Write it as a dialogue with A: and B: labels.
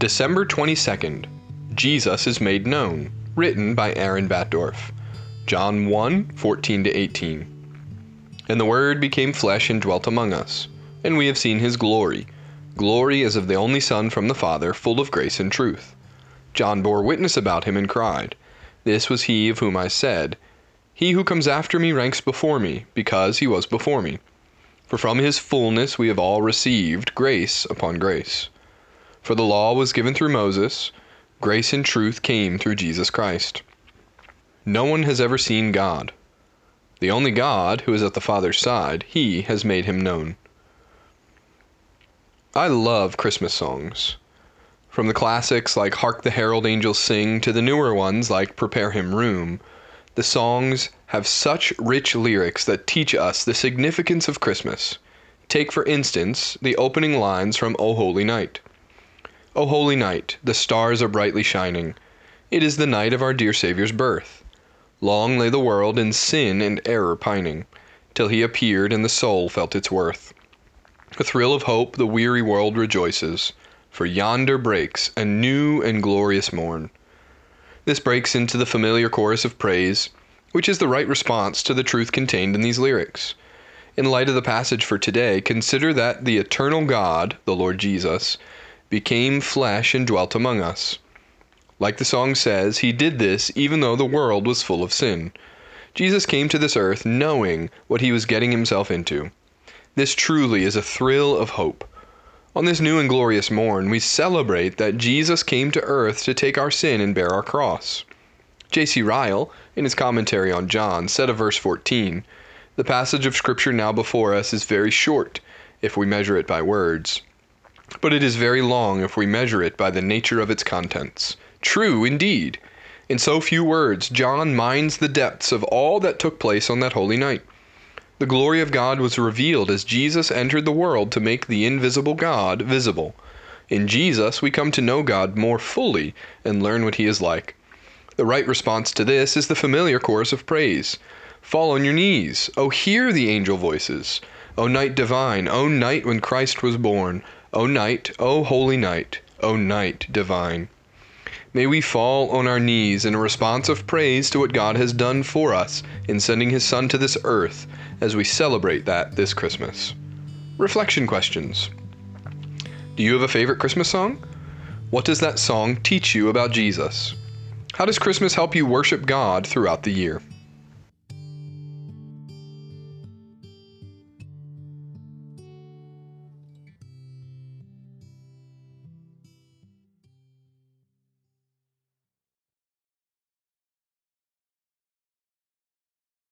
A: December 22nd, Jesus is made known, written by Aaron Batdorf. John 1 14 to 18. And the Word became flesh and dwelt among us, and we have seen his glory glory as of the only Son from the Father, full of grace and truth. John bore witness about him and cried, This was he of whom I said, He who comes after me ranks before me, because he was before me. For from his fullness we have all received grace upon grace. For the law was given through Moses, grace and truth came through Jesus Christ. No one has ever seen God. The only God, who is at the Father's side, he has made him known. I love Christmas songs. From the classics like Hark the Herald Angels Sing to the newer ones like Prepare Him Room, the songs have such rich lyrics that teach us the significance of Christmas. Take, for instance, the opening lines from O Holy Night. O holy night, the stars are brightly shining. It is the night of our dear Saviour's birth. Long lay the world in sin and error pining, till he appeared and the soul felt its worth. A thrill of hope the weary world rejoices, for yonder breaks a new and glorious morn. This breaks into the familiar chorus of praise, which is the right response to the truth contained in these lyrics. In light of the passage for today, consider that the eternal God, the Lord Jesus, became flesh and dwelt among us. Like the song says, he did this even though the world was full of sin. Jesus came to this earth knowing what he was getting himself into. This truly is a thrill of hope. On this new and glorious morn, we celebrate that Jesus came to earth to take our sin and bear our cross. J.C. Ryle, in his commentary on John, said of verse 14 The passage of Scripture now before us is very short, if we measure it by words, but it is very long if we measure it by the nature of its contents. True, indeed! In so few words, John mines the depths of all that took place on that holy night. The glory of God was revealed as Jesus entered the world to make the invisible God visible. In Jesus, we come to know God more fully and learn what He is like. The right response to this is the familiar chorus of praise Fall on your knees. Oh, hear the angel voices. O night divine, O night when Christ was born, O night, O holy night, O night divine. May we fall on our knees in a response of praise to what God has done for us in sending His Son to this earth as we celebrate that this Christmas. Reflection questions Do you have a favorite Christmas song? What does that song teach you about Jesus? How does Christmas help you worship God throughout the year?